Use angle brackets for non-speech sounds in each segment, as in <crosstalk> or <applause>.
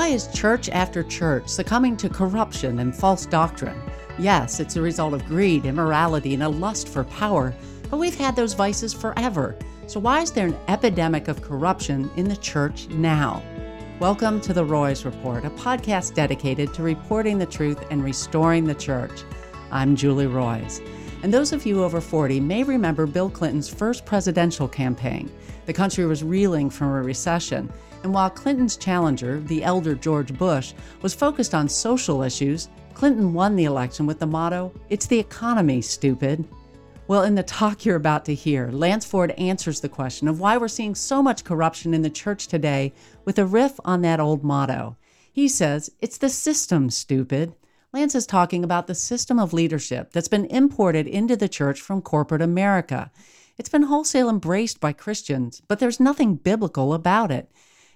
Why is church after church succumbing to corruption and false doctrine? Yes, it's a result of greed, immorality, and a lust for power, but we've had those vices forever. So, why is there an epidemic of corruption in the church now? Welcome to the Roys Report, a podcast dedicated to reporting the truth and restoring the church. I'm Julie Roys. And those of you over 40 may remember Bill Clinton's first presidential campaign. The country was reeling from a recession, and while Clinton's challenger, the elder George Bush, was focused on social issues, Clinton won the election with the motto, It's the economy, stupid. Well, in the talk you're about to hear, Lance Ford answers the question of why we're seeing so much corruption in the church today with a riff on that old motto. He says, It's the system, stupid. Lance is talking about the system of leadership that's been imported into the church from corporate America. It's been wholesale embraced by Christians, but there's nothing biblical about it.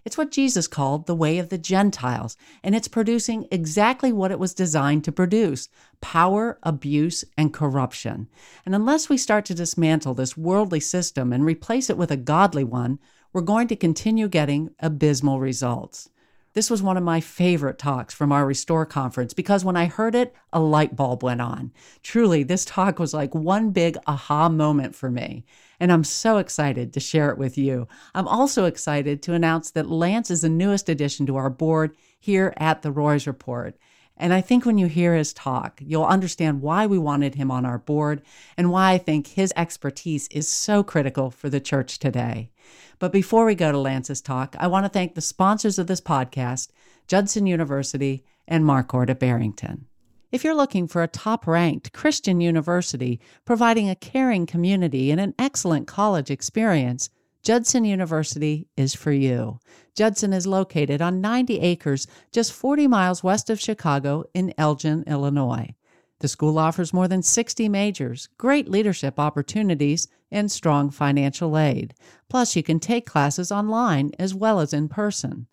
It's what Jesus called the way of the Gentiles, and it's producing exactly what it was designed to produce power, abuse, and corruption. And unless we start to dismantle this worldly system and replace it with a godly one, we're going to continue getting abysmal results. This was one of my favorite talks from our Restore conference because when I heard it, a light bulb went on. Truly, this talk was like one big aha moment for me. And I'm so excited to share it with you. I'm also excited to announce that Lance is the newest addition to our board here at the Roys Report. And I think when you hear his talk, you'll understand why we wanted him on our board and why I think his expertise is so critical for the church today. But before we go to Lance's talk, I want to thank the sponsors of this podcast, Judson University and Marquardt at Barrington. If you're looking for a top ranked Christian university providing a caring community and an excellent college experience, Judson University is for you. Judson is located on 90 acres just 40 miles west of Chicago in Elgin, Illinois. The school offers more than 60 majors, great leadership opportunities, and strong financial aid. Plus, you can take classes online as well as in person.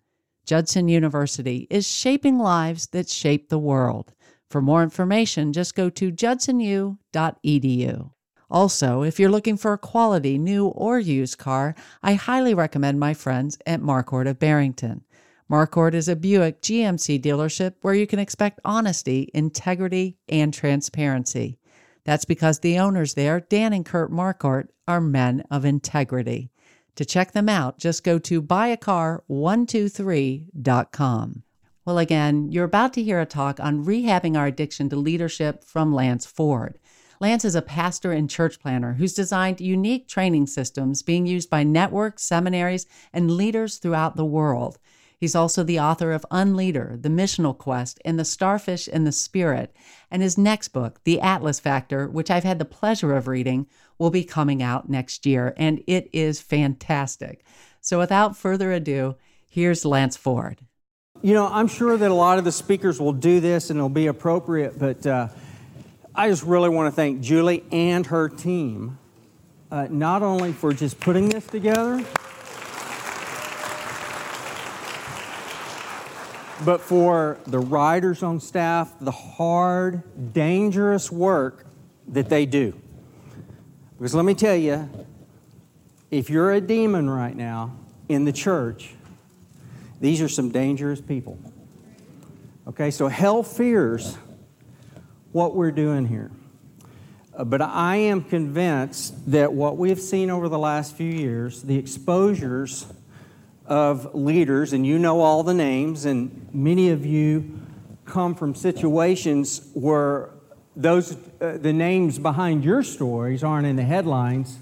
Judson University is shaping lives that shape the world. For more information, just go to judsonu.edu. Also, if you're looking for a quality new or used car, I highly recommend my friends at Marquardt of Barrington. Marquardt is a Buick GMC dealership where you can expect honesty, integrity, and transparency. That's because the owners there, Dan and Kurt Marquardt, are men of integrity. To check them out, just go to buyacar123.com. Well, again, you're about to hear a talk on rehabbing our addiction to leadership from Lance Ford. Lance is a pastor and church planter who's designed unique training systems being used by networks, seminaries, and leaders throughout the world. He's also the author of Unleader, The Missional Quest, and The Starfish and the Spirit. And his next book, The Atlas Factor, which I've had the pleasure of reading, will be coming out next year. And it is fantastic. So without further ado, here's Lance Ford. You know, I'm sure that a lot of the speakers will do this and it'll be appropriate, but uh, I just really want to thank Julie and her team, uh, not only for just putting this together. But for the writers on staff, the hard, dangerous work that they do. Because let me tell you, if you're a demon right now in the church, these are some dangerous people. Okay, so hell fears what we're doing here. Uh, but I am convinced that what we've seen over the last few years, the exposures of leaders, and you know all the names, and many of you come from situations where those uh, the names behind your stories aren't in the headlines.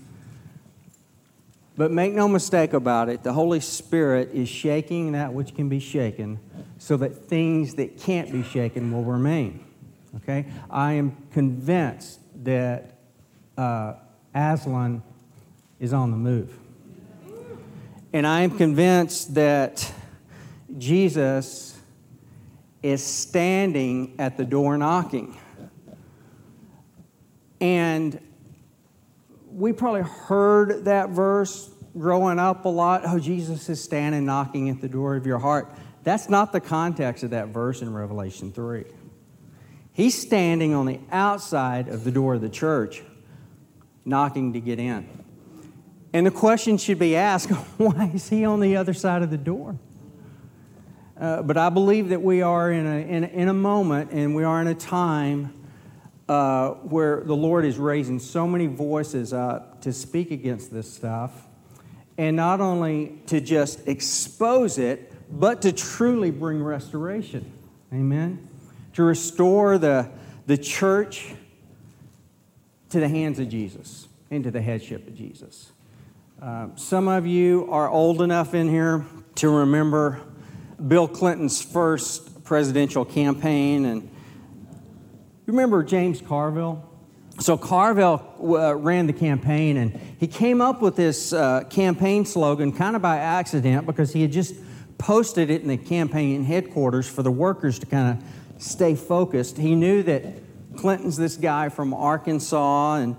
But make no mistake about it, the Holy Spirit is shaking that which can be shaken so that things that can't be shaken will remain. Okay? I am convinced that uh, Aslan is on the move. And I am convinced that Jesus is standing at the door knocking. And we probably heard that verse growing up a lot. Oh, Jesus is standing knocking at the door of your heart. That's not the context of that verse in Revelation 3. He's standing on the outside of the door of the church, knocking to get in. And the question should be asked <laughs> why is he on the other side of the door? Uh, but I believe that we are in a, in, in a moment and we are in a time uh, where the Lord is raising so many voices up to speak against this stuff. And not only to just expose it, but to truly bring restoration. Amen? To restore the, the church to the hands of Jesus, into the headship of Jesus. Uh, some of you are old enough in here to remember Bill Clinton's first presidential campaign. And you remember James Carville? So Carville uh, ran the campaign, and he came up with this uh, campaign slogan kind of by accident because he had just posted it in the campaign headquarters for the workers to kind of stay focused. He knew that Clinton's this guy from Arkansas, and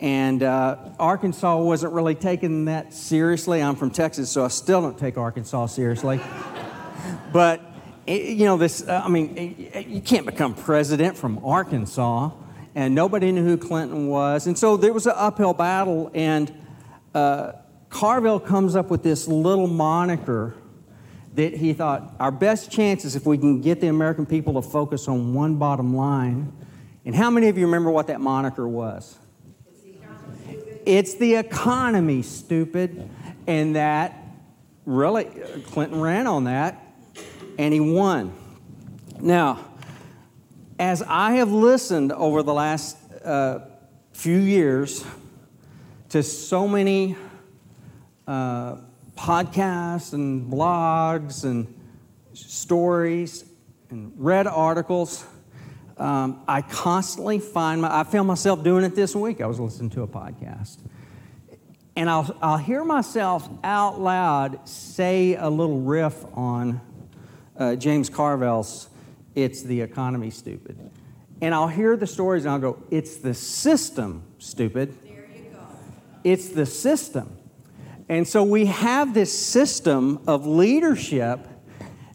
and uh, Arkansas wasn't really taken that seriously. I'm from Texas, so I still don't take Arkansas seriously. <laughs> but you know, this. Uh, I mean, you can't become president from Arkansas, and nobody knew who Clinton was, and so there was an uphill battle. And uh, Carville comes up with this little moniker that he thought our best chance is if we can get the American people to focus on one bottom line. And how many of you remember what that moniker was? It's the economy, stupid. And that really, Clinton ran on that and he won. Now, as I have listened over the last uh, few years to so many uh, podcasts and blogs and stories and read articles, um, I constantly find my, I found myself doing it this week. I was listening to a podcast. And I'll, I'll hear myself out loud say a little riff on uh, James Carville's It's the Economy, Stupid. And I'll hear the stories and I'll go, It's the system, stupid. There you go. It's the system. And so we have this system of leadership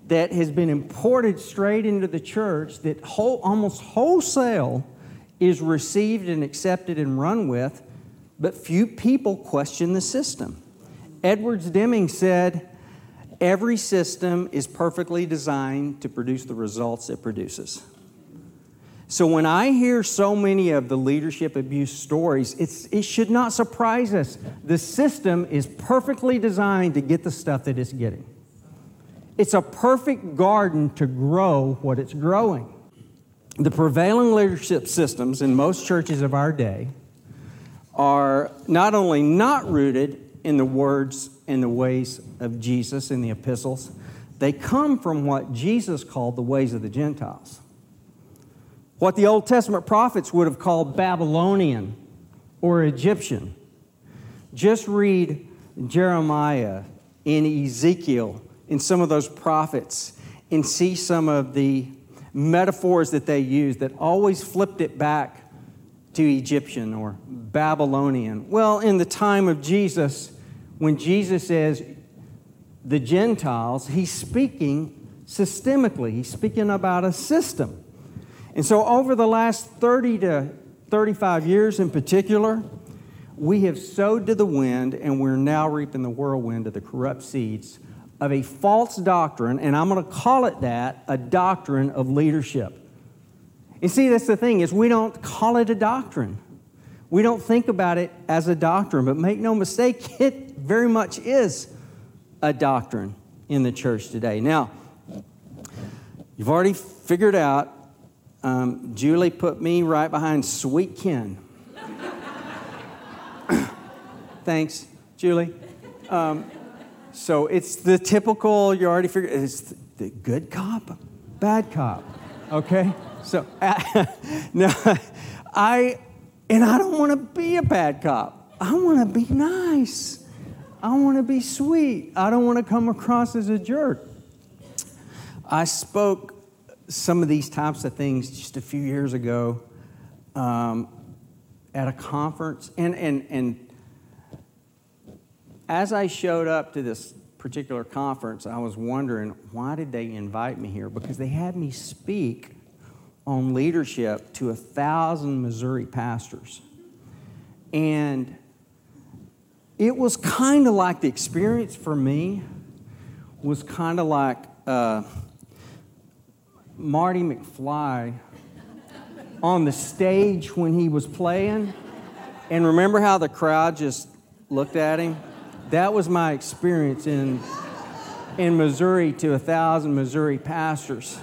that has been imported straight into the church that whole, almost wholesale is received and accepted and run with, but few people question the system. Edwards Deming said, Every system is perfectly designed to produce the results it produces. So when I hear so many of the leadership abuse stories, it should not surprise us. The system is perfectly designed to get the stuff that it's getting. It's a perfect garden to grow what it's growing. The prevailing leadership systems in most churches of our day are not only not rooted in the words and the ways of Jesus in the epistles, they come from what Jesus called the ways of the Gentiles. What the Old Testament prophets would have called Babylonian or Egyptian. Just read Jeremiah and Ezekiel in some of those prophets and see some of the metaphors that they used that always flipped it back to Egyptian or Babylonian. Well, in the time of Jesus, when Jesus says the Gentiles, he's speaking systemically, he's speaking about a system. And so, over the last 30 to 35 years in particular, we have sowed to the wind and we're now reaping the whirlwind of the corrupt seeds of a false doctrine, and I'm going to call it that a doctrine of leadership. You see, that's the thing is we don't call it a doctrine. We don't think about it as a doctrine, but make no mistake, <laughs> it very much is a doctrine in the church today. Now, you've already figured out um, Julie put me right behind Sweet Ken. <coughs> Thanks, Julie. Um, so it's the typical, you already figured, it's the good cop, bad cop. Okay? So, uh, <laughs> no, I, and I don't want to be a bad cop. I want to be nice. I want to be sweet. I don't want to come across as a jerk. I spoke some of these types of things just a few years ago um, at a conference, and, and, and as I showed up to this particular conference, I was wondering why did they invite me here? Because they had me speak on leadership to a thousand Missouri pastors. And it was kind of like the experience for me was kind of like uh, Marty McFly on the stage when he was playing. And remember how the crowd just looked at him? That was my experience in, in Missouri to a thousand Missouri pastors.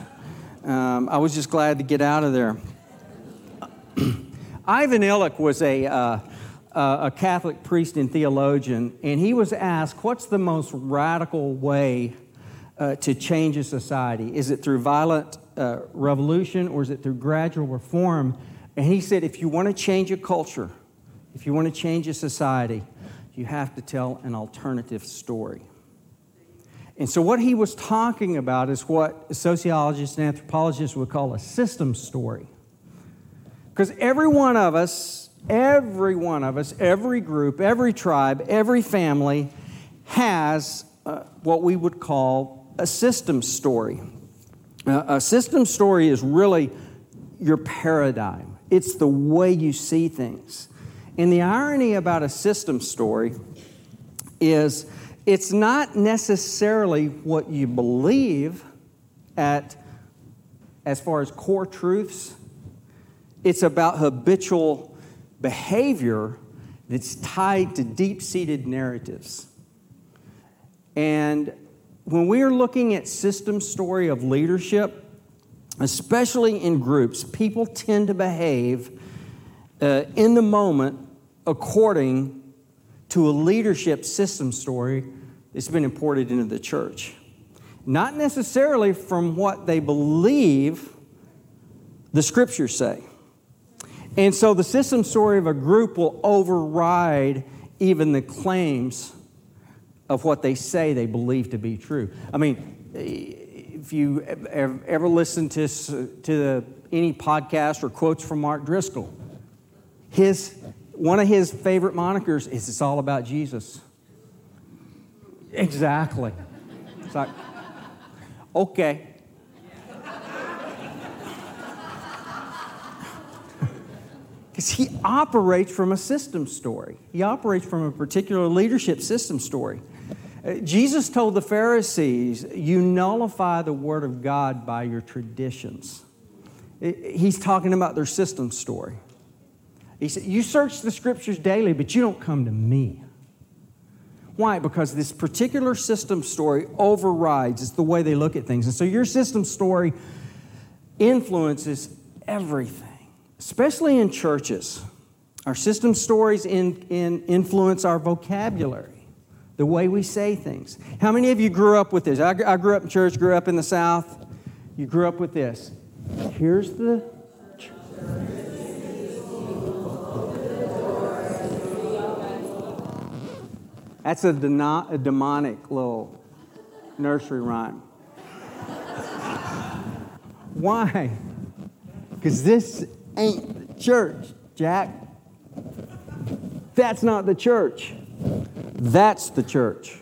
Um, I was just glad to get out of there. <clears throat> Ivan Illich was a, uh, a Catholic priest and theologian, and he was asked, What's the most radical way uh, to change a society? Is it through violent uh, revolution or is it through gradual reform? And he said, If you want to change a culture, if you want to change a society, you have to tell an alternative story. And so, what he was talking about is what sociologists and anthropologists would call a system story. Because every one of us, every one of us, every group, every tribe, every family has uh, what we would call a system story. Uh, a system story is really your paradigm, it's the way you see things. And the irony about a system story is it's not necessarily what you believe at as far as core truths it's about habitual behavior that's tied to deep seated narratives. And when we are looking at system story of leadership, especially in groups, people tend to behave uh, in the moment according to a leadership system story that's been imported into the church. Not necessarily from what they believe the scriptures say. And so the system story of a group will override even the claims of what they say they believe to be true. I mean, if you ever listen to, to any podcast or quotes from Mark Driscoll, his, one of his favorite monikers is it's all about Jesus. Exactly. It's like, okay, <laughs> Because he operates from a system story, he operates from a particular leadership system story. Uh, Jesus told the Pharisees, You nullify the Word of God by your traditions. He's talking about their system story. He said, You search the scriptures daily, but you don't come to me. Why? Because this particular system story overrides, it's the way they look at things. And so your system story influences everything especially in churches. Our system stories in, in influence our vocabulary, the way we say things. How many of you grew up with this? I, I grew up in church, grew up in the South. You grew up with this. Here's the. That's a, a demonic little nursery rhyme. Why? Because this ain't the church, Jack. That's not the church. That's the church.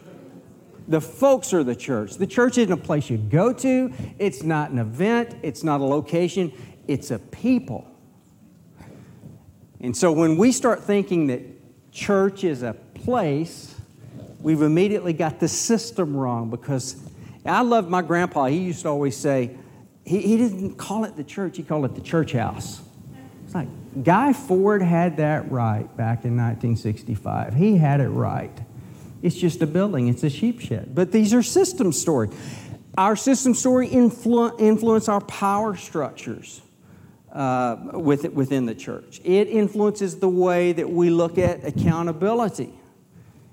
The folks are the church. The church isn't a place you go to, it's not an event, it's not a location, it's a people. And so when we start thinking that church is a place, we've immediately got the system wrong because I love my grandpa. He used to always say, he, he didn't call it the church, he called it the church house. It's like Guy Ford had that right back in 1965. He had it right. It's just a building, it's a sheep shed. But these are system story. Our system story influ- influence our power structures uh, with, within the church. It influences the way that we look at accountability.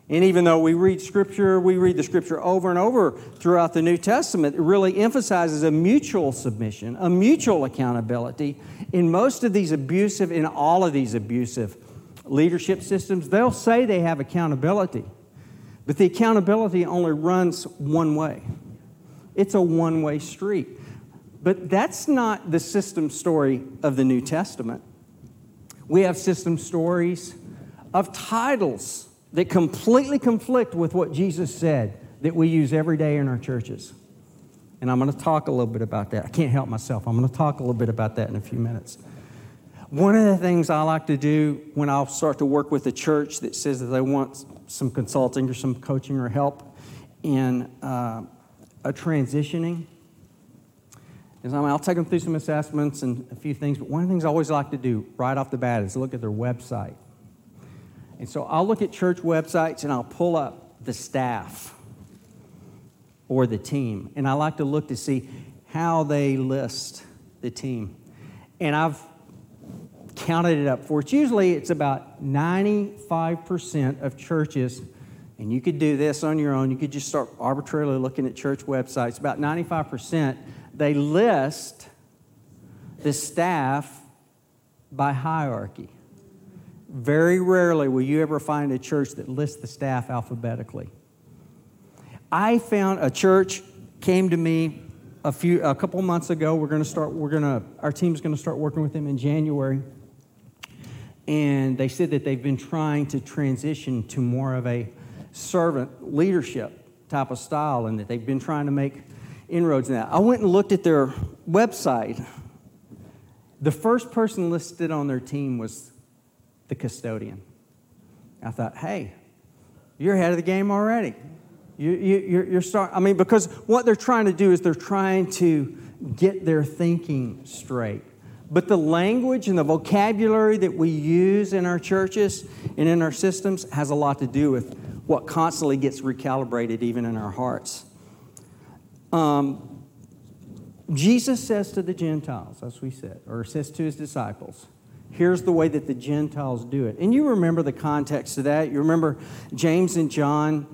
And even though we read Scripture, we read the Scripture over and over throughout the New Testament, it really emphasizes a mutual submission, a mutual accountability. In most of these abusive, in all of these abusive leadership systems, they'll say they have accountability, but the accountability only runs one way. It's a one way street. But that's not the system story of the New Testament. We have system stories of titles that completely conflict with what Jesus said that we use every day in our churches. And I'm going to talk a little bit about that. I can't help myself. I'm going to talk a little bit about that in a few minutes. One of the things I like to do when I'll start to work with a church that says that they want some consulting or some coaching or help in uh, a transitioning, is I mean, I'll take them through some assessments and a few things, but one of the things I always like to do right off the bat is look at their website. And so I'll look at church websites and I'll pull up the staff or the team. And I like to look to see how they list the team. And I've counted it up for it's usually it's about 95% of churches and you could do this on your own you could just start arbitrarily looking at church websites about 95% they list the staff by hierarchy very rarely will you ever find a church that lists the staff alphabetically i found a church came to me a few a couple months ago we're going to start we're going to our team's going to start working with them in january and they said that they've been trying to transition to more of a servant leadership type of style and that they've been trying to make inroads in that. I went and looked at their website. The first person listed on their team was the custodian. I thought, hey, you're ahead of the game already. You, you, you're, you're start, I mean, because what they're trying to do is they're trying to get their thinking straight. But the language and the vocabulary that we use in our churches and in our systems has a lot to do with what constantly gets recalibrated even in our hearts. Um, Jesus says to the Gentiles, as we said, or says to his disciples, here's the way that the Gentiles do it. And you remember the context of that. You remember James and John.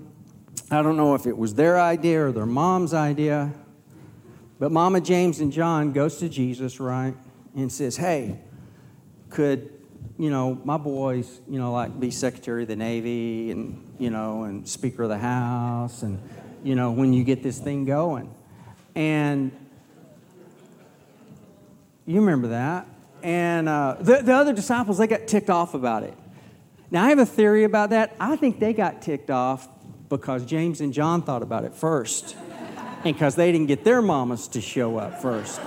I don't know if it was their idea or their mom's idea, but Mama James and John goes to Jesus, right? and says, hey, could, you know, my boys, you know, like be Secretary of the Navy and, you know, and Speaker of the House and, you know, when you get this thing going. And you remember that. And uh, the, the other disciples, they got ticked off about it. Now, I have a theory about that. I think they got ticked off because James and John thought about it first <laughs> and because they didn't get their mamas to show up first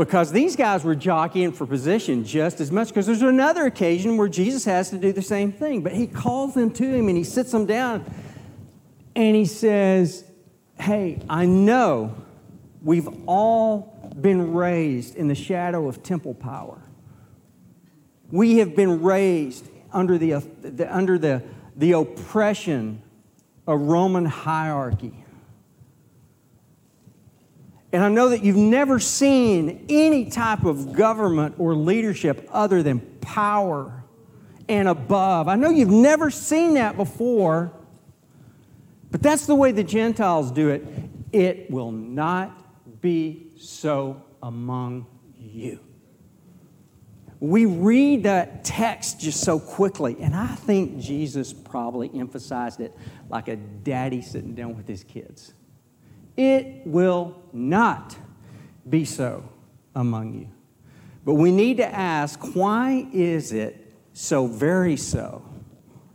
because these guys were jockeying for position just as much because there's another occasion where Jesus has to do the same thing. But he calls them to him and he sits them down and he says, Hey, I know we've all been raised in the shadow of temple power. We have been raised under the, the under the, the oppression of Roman hierarchy. And I know that you've never seen any type of government or leadership other than power and above. I know you've never seen that before, but that's the way the Gentiles do it. It will not be so among you. We read that text just so quickly, and I think Jesus probably emphasized it like a daddy sitting down with his kids. It will not be so among you. But we need to ask why is it so very so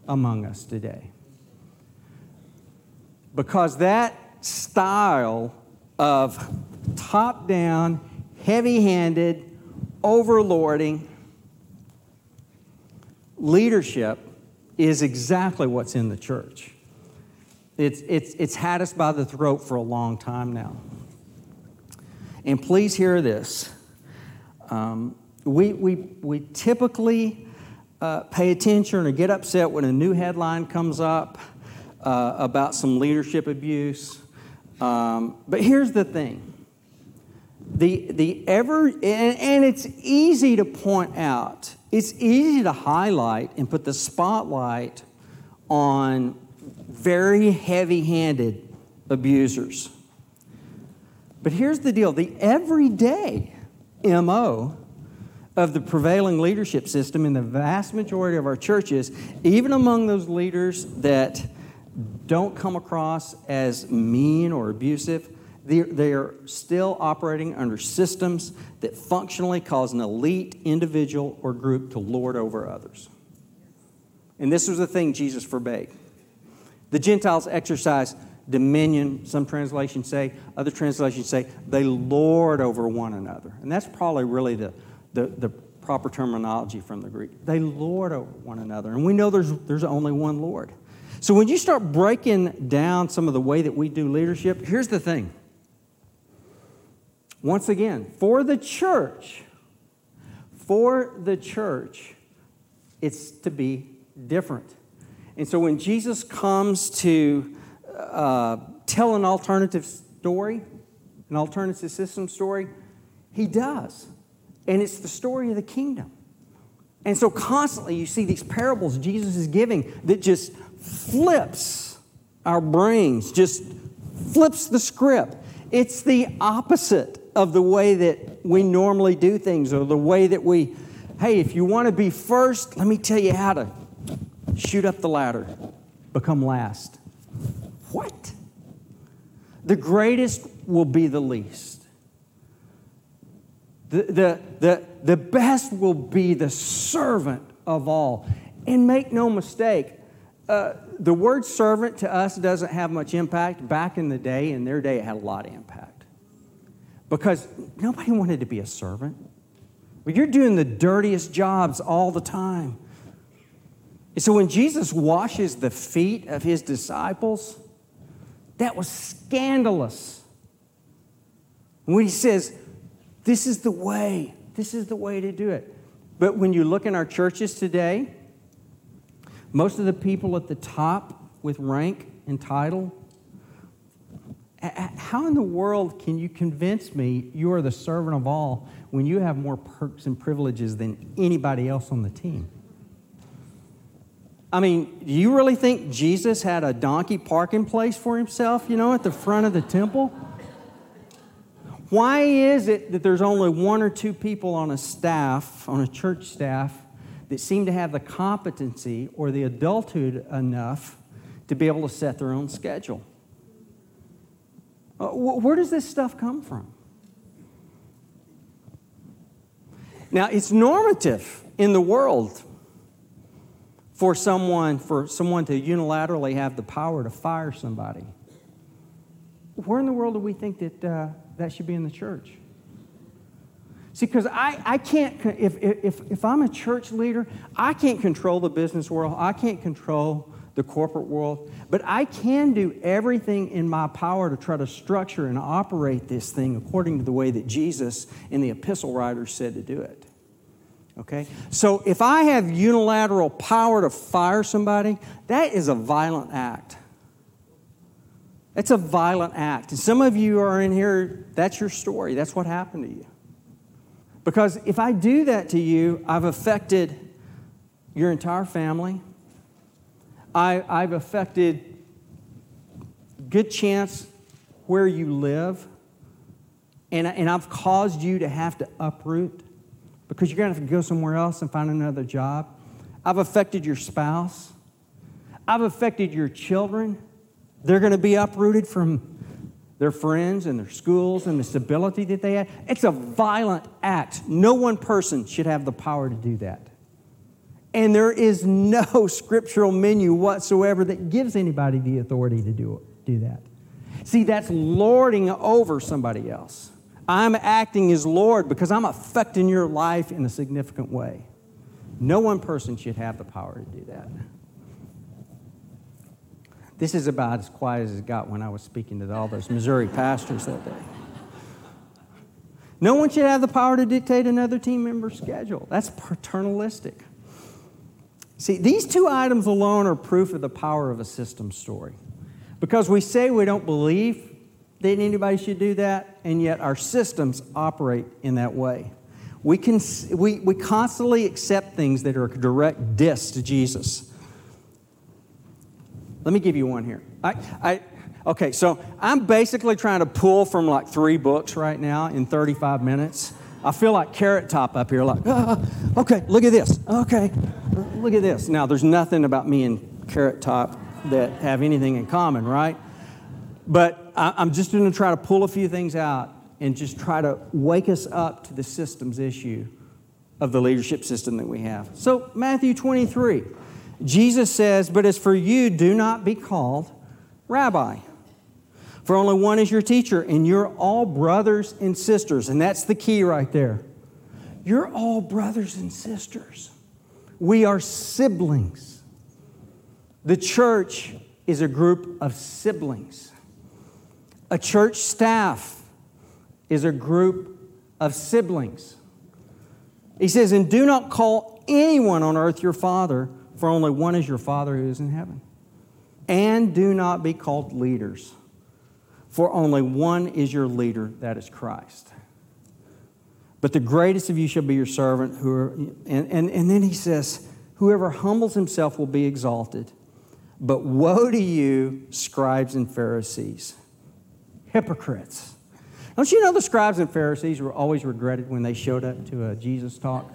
among us today? Because that style of top down, heavy handed, overlording leadership is exactly what's in the church. It's, it's, it's had us by the throat for a long time now. And please hear this. Um, we, we, we typically uh, pay attention or get upset when a new headline comes up uh, about some leadership abuse. Um, but here's the thing the, the ever, and, and it's easy to point out, it's easy to highlight and put the spotlight on very heavy handed abusers. But here's the deal the everyday MO of the prevailing leadership system in the vast majority of our churches, even among those leaders that don't come across as mean or abusive, they are still operating under systems that functionally cause an elite individual or group to lord over others. And this was the thing Jesus forbade. The Gentiles exercise dominion, some translations say, other translations say they lord over one another. And that's probably really the, the, the proper terminology from the Greek. They lord over one another. And we know there's, there's only one Lord. So when you start breaking down some of the way that we do leadership, here's the thing Once again, for the church, for the church, it's to be different. And so when Jesus comes to uh, tell an alternative story, an alternative system story, he does. And it's the story of the kingdom. And so constantly you see these parables Jesus is giving that just flips our brains, just flips the script. It's the opposite of the way that we normally do things or the way that we, hey, if you want to be first, let me tell you how to shoot up the ladder, become last. What? The greatest will be the least. The, the, the, the best will be the servant of all. And make no mistake, the word servant to us doesn't have much impact. Back in the day, in their day, it had a lot of impact. Because nobody wanted to be a servant. But you're doing the dirtiest jobs all the time. And so when Jesus washes the feet of his disciples, that was scandalous. When he says, This is the way, this is the way to do it. But when you look in our churches today, most of the people at the top with rank and title, how in the world can you convince me you are the servant of all when you have more perks and privileges than anybody else on the team? I mean, do you really think Jesus had a donkey parking place for himself, you know, at the front of the temple? Why is it that there's only one or two people on a staff, on a church staff, that seem to have the competency or the adulthood enough to be able to set their own schedule? Uh, where does this stuff come from? Now, it's normative in the world for someone for someone to unilaterally have the power to fire somebody. Where in the world do we think that uh, that should be in the church? See, because I, I can't, if, if, if I'm a church leader, I can't control the business world, I can't control the corporate world, but I can do everything in my power to try to structure and operate this thing according to the way that Jesus and the epistle writers said to do it. Okay? So if I have unilateral power to fire somebody, that is a violent act. It's a violent act. And some of you are in here, that's your story. That's what happened to you. Because if I do that to you, I've affected your entire family. I, I've affected good chance where you live. And, and I've caused you to have to uproot because you're going to have to go somewhere else and find another job. I've affected your spouse. I've affected your children. They're going to be uprooted from their friends and their schools and the stability that they had. It's a violent act. No one person should have the power to do that. And there is no <laughs> scriptural menu whatsoever that gives anybody the authority to do, do that. See, that's lording over somebody else. I'm acting as Lord because I'm affecting your life in a significant way. No one person should have the power to do that. This is about as quiet as it got when I was speaking to all those Missouri pastors that day. No one should have the power to dictate another team member's schedule. That's paternalistic. See, these two items alone are proof of the power of a system story. Because we say we don't believe that anybody should do that, and yet our systems operate in that way. We, can, we, we constantly accept things that are a direct diss to Jesus. Let me give you one here. I, I, okay, so I'm basically trying to pull from like three books right now in 35 minutes. I feel like Carrot Top up here, like, ah, okay, look at this. Okay, look at this. Now, there's nothing about me and Carrot Top that have anything in common, right? But I'm just going to try to pull a few things out and just try to wake us up to the systems issue of the leadership system that we have. So, Matthew 23, Jesus says, But as for you, do not be called rabbi. For only one is your teacher, and you're all brothers and sisters. And that's the key right there. You're all brothers and sisters. We are siblings. The church is a group of siblings. A church staff is a group of siblings. He says, And do not call anyone on earth your father, for only one is your father who is in heaven. And do not be called leaders, for only one is your leader, that is Christ. But the greatest of you shall be your servant. Who are, and, and, and then he says, Whoever humbles himself will be exalted. But woe to you, scribes and Pharisees, hypocrites. Don't you know the scribes and Pharisees were always regretted when they showed up to a Jesus talk?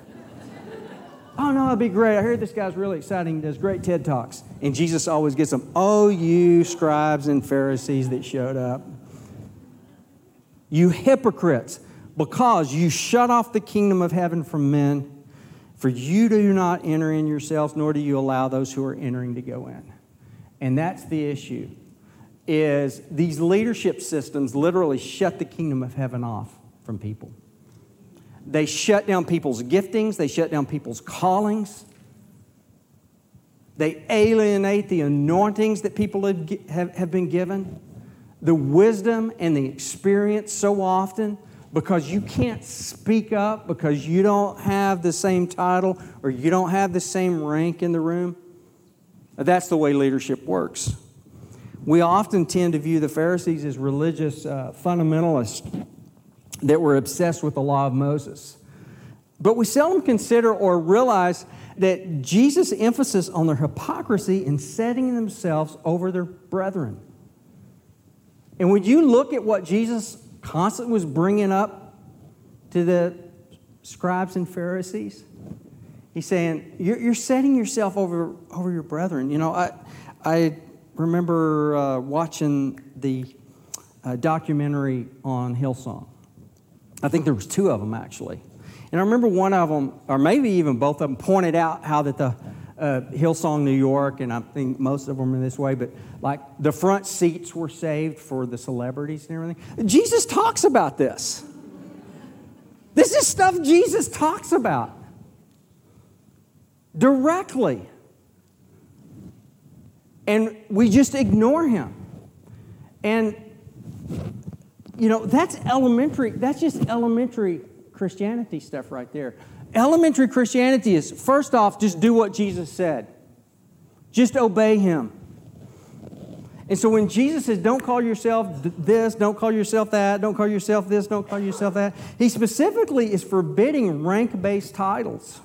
Oh, no, it'd be great. I heard this guy's really exciting. Does great TED Talks. And Jesus always gets them, oh, you scribes and Pharisees that showed up. You hypocrites, because you shut off the kingdom of heaven from men, for you do not enter in yourselves, nor do you allow those who are entering to go in. And that's the issue is these leadership systems literally shut the kingdom of heaven off from people. They shut down people's giftings, they shut down people's callings. They alienate the anointings that people have, have, have been given, the wisdom and the experience so often because you can't speak up because you don't have the same title or you don't have the same rank in the room. That's the way leadership works. We often tend to view the Pharisees as religious uh, fundamentalists that were obsessed with the law of Moses. But we seldom consider or realize that Jesus' emphasis on their hypocrisy in setting themselves over their brethren. And when you look at what Jesus constantly was bringing up to the scribes and Pharisees, he's saying, You're, you're setting yourself over, over your brethren. You know, I, I remember uh, watching the uh, documentary on Hillsong. I think there was two of them actually. And I remember one of them, or maybe even both of them, pointed out how that the uh, Hillsong, New York, and I think most of them are this way, but like the front seats were saved for the celebrities and everything. Jesus talks about this. This is stuff Jesus talks about directly and we just ignore him. And, you know, that's elementary, that's just elementary Christianity stuff right there. Elementary Christianity is first off, just do what Jesus said, just obey him. And so when Jesus says, don't call yourself this, don't call yourself that, don't call yourself this, don't call yourself that, he specifically is forbidding rank based titles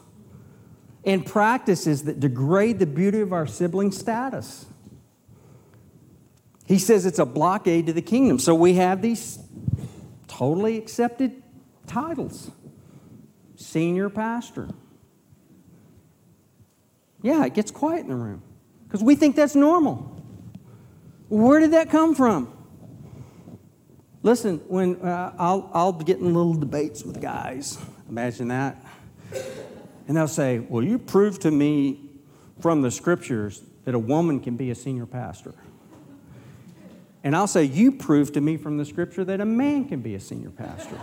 and practices that degrade the beauty of our sibling status. He says it's a blockade to the kingdom. So we have these totally accepted titles senior pastor. Yeah, it gets quiet in the room because we think that's normal. Where did that come from? Listen, when uh, I'll, I'll get in little debates with guys, imagine that. And they'll say, Well, you prove to me from the scriptures that a woman can be a senior pastor. And I'll say, You prove to me from the scripture that a man can be a senior pastor.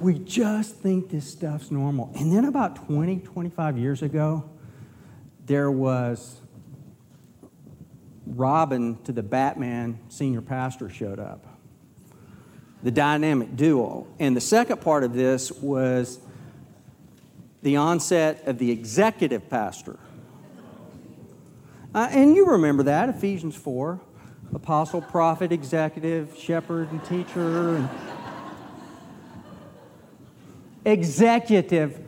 we just think this stuff's normal. And then about 20, 25 years ago, there was Robin to the Batman senior pastor showed up. The dynamic duo. And the second part of this was the onset of the executive pastor. Uh, and you remember that, Ephesians 4 apostle, prophet, executive, shepherd, and teacher. And executive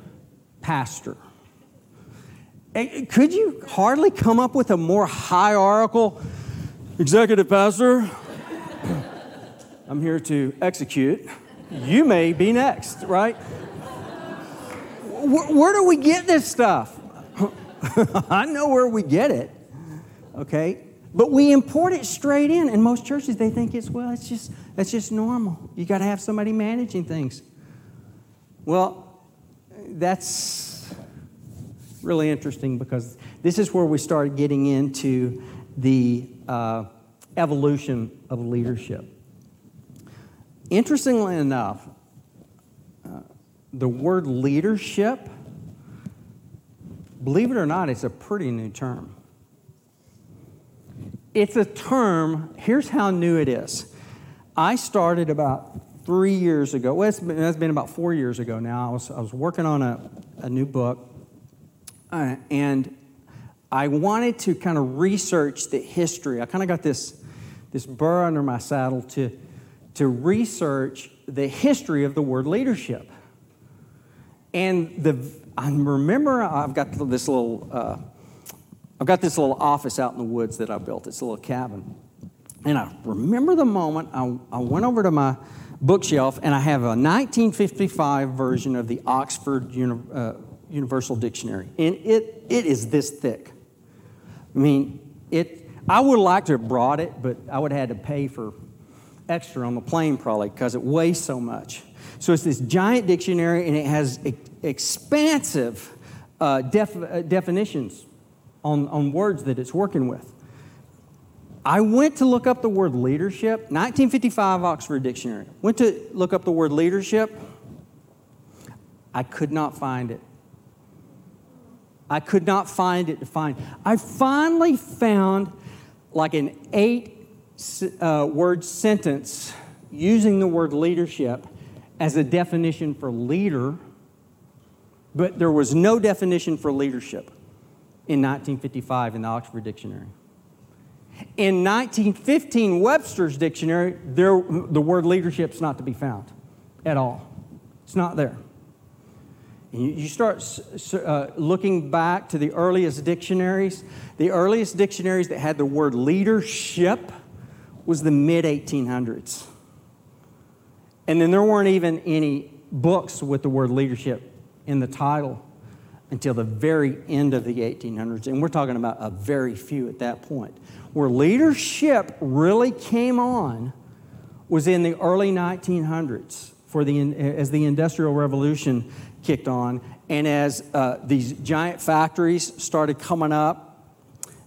pastor. Could you hardly come up with a more hierarchical executive pastor? <clears throat> I'm here to execute. You may be next, right? Where, where do we get this stuff? <laughs> I know where we get it, okay? But we import it straight in. And most churches, they think it's, well, it's just, that's just normal. You got to have somebody managing things. Well, that's really interesting because this is where we start getting into the uh, evolution of leadership. Interestingly enough, the word leadership, believe it or not, it's a pretty new term. it's a term, here's how new it is. I started about three years ago. Well, it's been, it's been about four years ago now. I was, I was working on a, a new book, uh, and I wanted to kind of research the history. I kind of got this, this burr under my saddle to, to research the history of the word leadership. And the, I remember I've got this little, uh, I've got this little office out in the woods that I built. It's a little cabin. And I remember the moment I, I went over to my bookshelf and I have a 1955 version of the Oxford Uni, uh, Universal Dictionary. And it, it is this thick. I mean, it, I would like to have brought it, but I would have had to pay for extra on the plane probably because it weighs so much. So it's this giant dictionary and it has expansive uh, def, uh, definitions on, on words that it's working with. I went to look up the word leadership, 1955 Oxford Dictionary. Went to look up the word leadership. I could not find it. I could not find it to find. I finally found like an eight uh, word sentence using the word leadership as a definition for leader, but there was no definition for leadership in 1955 in the Oxford Dictionary. In 1915 Webster's Dictionary, there, the word leadership is not to be found at all. It's not there. You start uh, looking back to the earliest dictionaries. The earliest dictionaries that had the word leadership was the mid 1800s. And then there weren't even any books with the word leadership in the title until the very end of the 1800s. And we're talking about a very few at that point. Where leadership really came on was in the early 1900s for the, as the Industrial Revolution kicked on, and as uh, these giant factories started coming up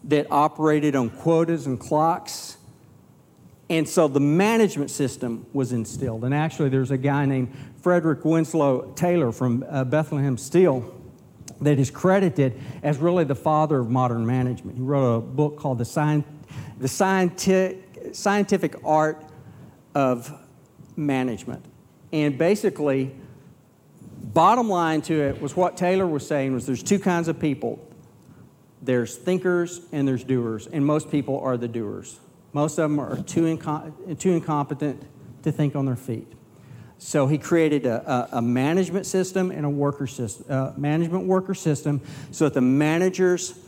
that operated on quotas and clocks, and so the management system was instilled. And actually, there's a guy named Frederick Winslow Taylor from uh, Bethlehem Steel that is credited as really the father of modern management. He wrote a book called The, the Scientific Art of Management. And basically, bottom line to it was what Taylor was saying was there's two kinds of people. There's thinkers and there's doers, and most people are the doers. Most of them are too, too incompetent to think on their feet. So he created a, a, a management system and a worker system, uh, management worker system, so that the managers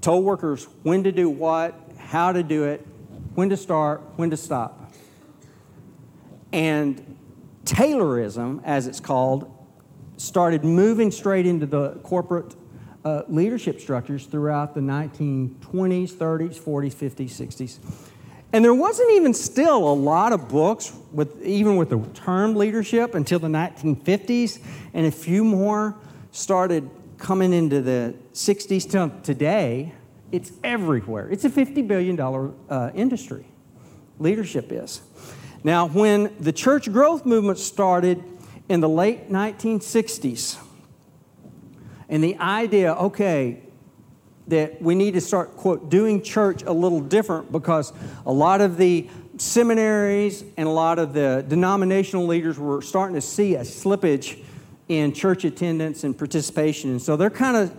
told workers when to do what, how to do it, when to start, when to stop. And Taylorism, as it's called, started moving straight into the corporate uh, leadership structures throughout the 1920s, 30s, 40s, 50s, 60s. And there wasn't even still a lot of books with even with the term leadership until the 1950s, and a few more started coming into the 60s to today. It's everywhere. It's a $50 billion uh, industry. Leadership is. Now, when the church growth movement started in the late 1960s, and the idea, okay, that we need to start, quote, doing church a little different because a lot of the seminaries and a lot of the denominational leaders were starting to see a slippage in church attendance and participation. And so they're kind of,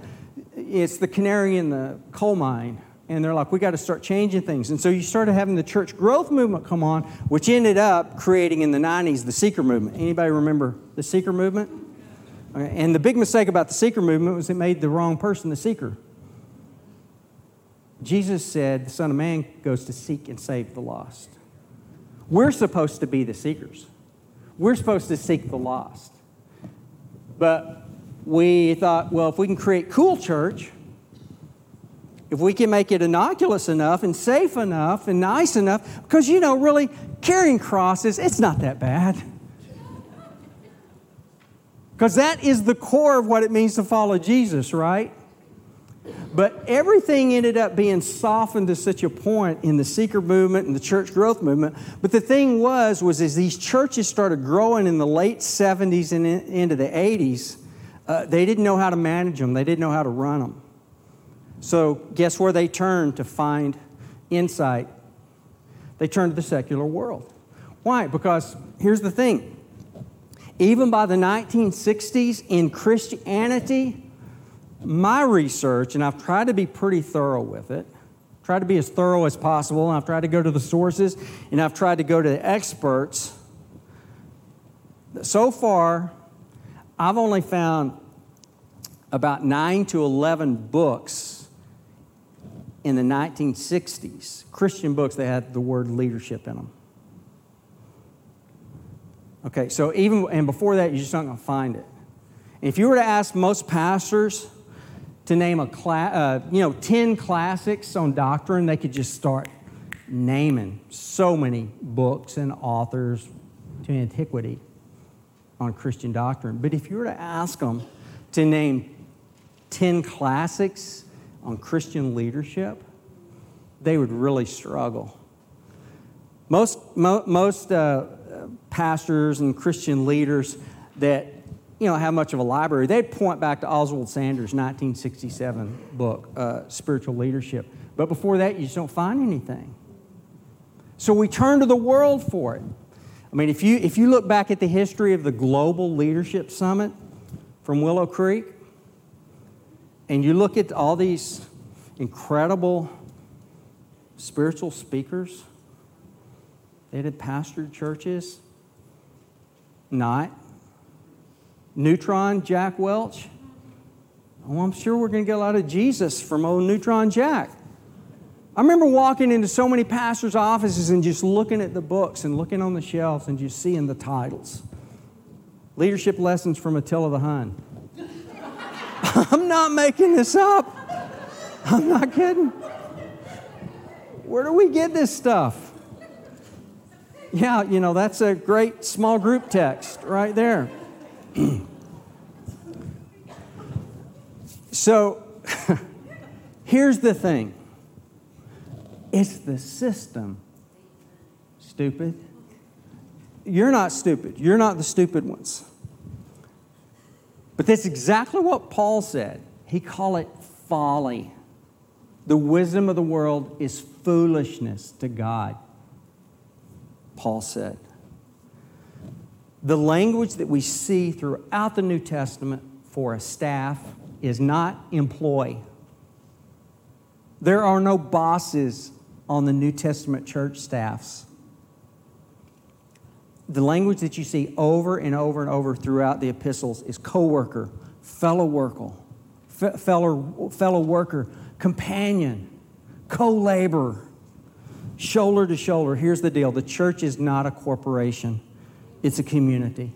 it's the canary in the coal mine and they're like, we got to start changing things. And so you started having the church growth movement come on, which ended up creating in the 90s the seeker movement. Anybody remember the seeker movement? And the big mistake about the seeker movement was it made the wrong person the seeker. Jesus said, the Son of Man goes to seek and save the lost. We're supposed to be the seekers. We're supposed to seek the lost. But we thought, well, if we can create cool church, if we can make it innocuous enough and safe enough and nice enough, because you know, really, carrying crosses, it's not that bad. Because that is the core of what it means to follow Jesus, right? But everything ended up being softened to such a point in the seeker movement and the church growth movement. But the thing was, was as these churches started growing in the late 70s and into the 80s, uh, they didn't know how to manage them. They didn't know how to run them. So, guess where they turned to find insight, they turned to the secular world. Why? Because here's the thing even by the 1960s in Christianity, my research, and I've tried to be pretty thorough with it, tried to be as thorough as possible, and I've tried to go to the sources, and I've tried to go to the experts. So far, I've only found about 9 to 11 books in the 1960s, Christian books that had the word leadership in them. Okay, so even, and before that, you're just not going to find it. If you were to ask most pastors to name a class, uh, you know, 10 classics on doctrine, they could just start naming so many books and authors to antiquity on Christian doctrine. But if you were to ask them to name 10 classics on Christian leadership, they would really struggle. Most, mo- most uh, pastors and Christian leaders that you know have much of a library, they'd point back to Oswald Sanders' 1967 book, uh, Spiritual Leadership. But before that, you just don't find anything. So we turn to the world for it. I mean, if you, if you look back at the history of the Global Leadership Summit from Willow Creek, and you look at all these incredible spiritual speakers They had pastored churches, not. Neutron Jack Welch. Oh, I'm sure we're going to get a lot of Jesus from old Neutron Jack. I remember walking into so many pastors' offices and just looking at the books and looking on the shelves and just seeing the titles. Leadership Lessons from Attila the Hun. <laughs> I'm not making this up. I'm not kidding. Where do we get this stuff? Yeah, you know, that's a great small group text right there. <clears throat> so <laughs> here's the thing it's the system, stupid. You're not stupid. You're not the stupid ones. But that's exactly what Paul said. He called it folly. The wisdom of the world is foolishness to God, Paul said. The language that we see throughout the New Testament for a staff is not employ. There are no bosses on the New Testament church staffs the language that you see over and over and over throughout the epistles is co-worker, fellow worker, fellow, fellow worker, companion, co-laborer, shoulder to shoulder. Here's the deal. The church is not a corporation. It's a community.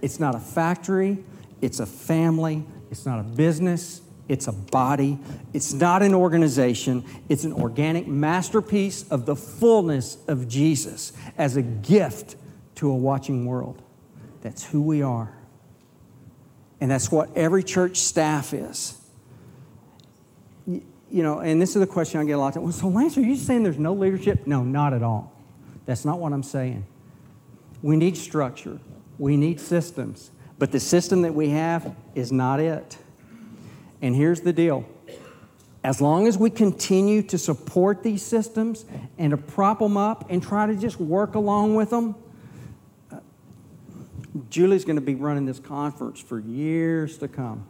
It's not a factory. It's a family. It's not a business. It's a body. It's not an organization. It's an organic masterpiece of the fullness of Jesus as a gift to a watching world. That's who we are. And that's what every church staff is. You know, and this is the question I get a lot. Of, well, so Lance, are you saying there's no leadership? No, not at all. That's not what I'm saying. We need structure. We need systems. But the system that we have is not it. And here's the deal. As long as we continue to support these systems and to prop them up and try to just work along with them, uh, Julie's going to be running this conference for years to come.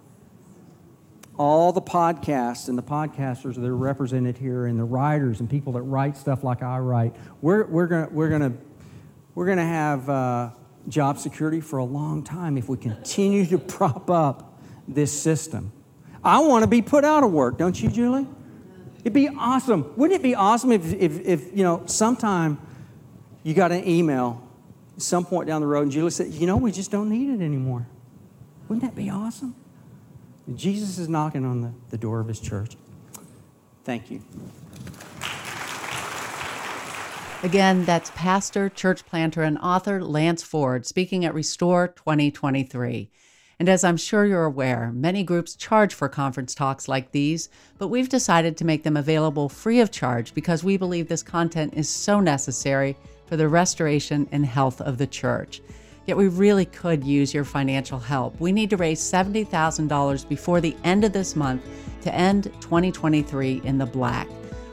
All the podcasts and the podcasters that are represented here, and the writers and people that write stuff like I write, we're, we're going we're gonna, we're gonna have uh, job security for a long time if we continue to prop up this system. I want to be put out of work, don't you, Julie? It'd be awesome. Wouldn't it be awesome if, if, if you know, sometime you got an email some point down the road, and Julie said, You know, we just don't need it anymore. Wouldn't that be awesome? Jesus is knocking on the, the door of his church. Thank you. Again, that's pastor, church planter, and author Lance Ford speaking at Restore 2023. And as I'm sure you're aware, many groups charge for conference talks like these, but we've decided to make them available free of charge because we believe this content is so necessary for the restoration and health of the church. Yet we really could use your financial help. We need to raise $70,000 before the end of this month to end 2023 in the black.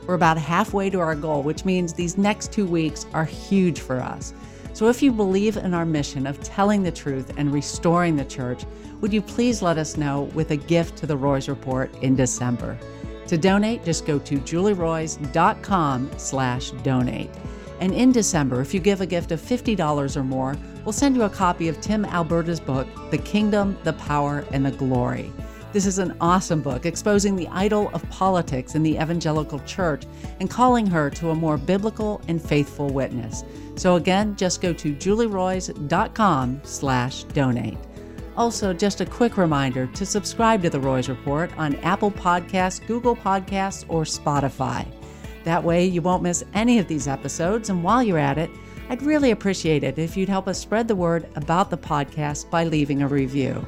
We're about halfway to our goal, which means these next two weeks are huge for us. So if you believe in our mission of telling the truth and restoring the church, would you please let us know with a gift to the Roys Report in December? To donate, just go to julieroys.com slash donate. And in December, if you give a gift of $50 or more, we'll send you a copy of Tim Alberta's book, The Kingdom, the Power, and the Glory. This is an awesome book exposing the idol of politics in the evangelical church and calling her to a more biblical and faithful witness. So again, just go to julieroys.com slash donate. Also, just a quick reminder to subscribe to The Roys Report on Apple Podcasts, Google Podcasts, or Spotify. That way, you won't miss any of these episodes. And while you're at it, I'd really appreciate it if you'd help us spread the word about the podcast by leaving a review.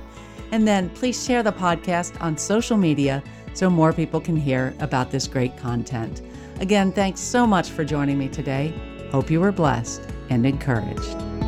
And then please share the podcast on social media so more people can hear about this great content. Again, thanks so much for joining me today. Hope you were blessed and encouraged.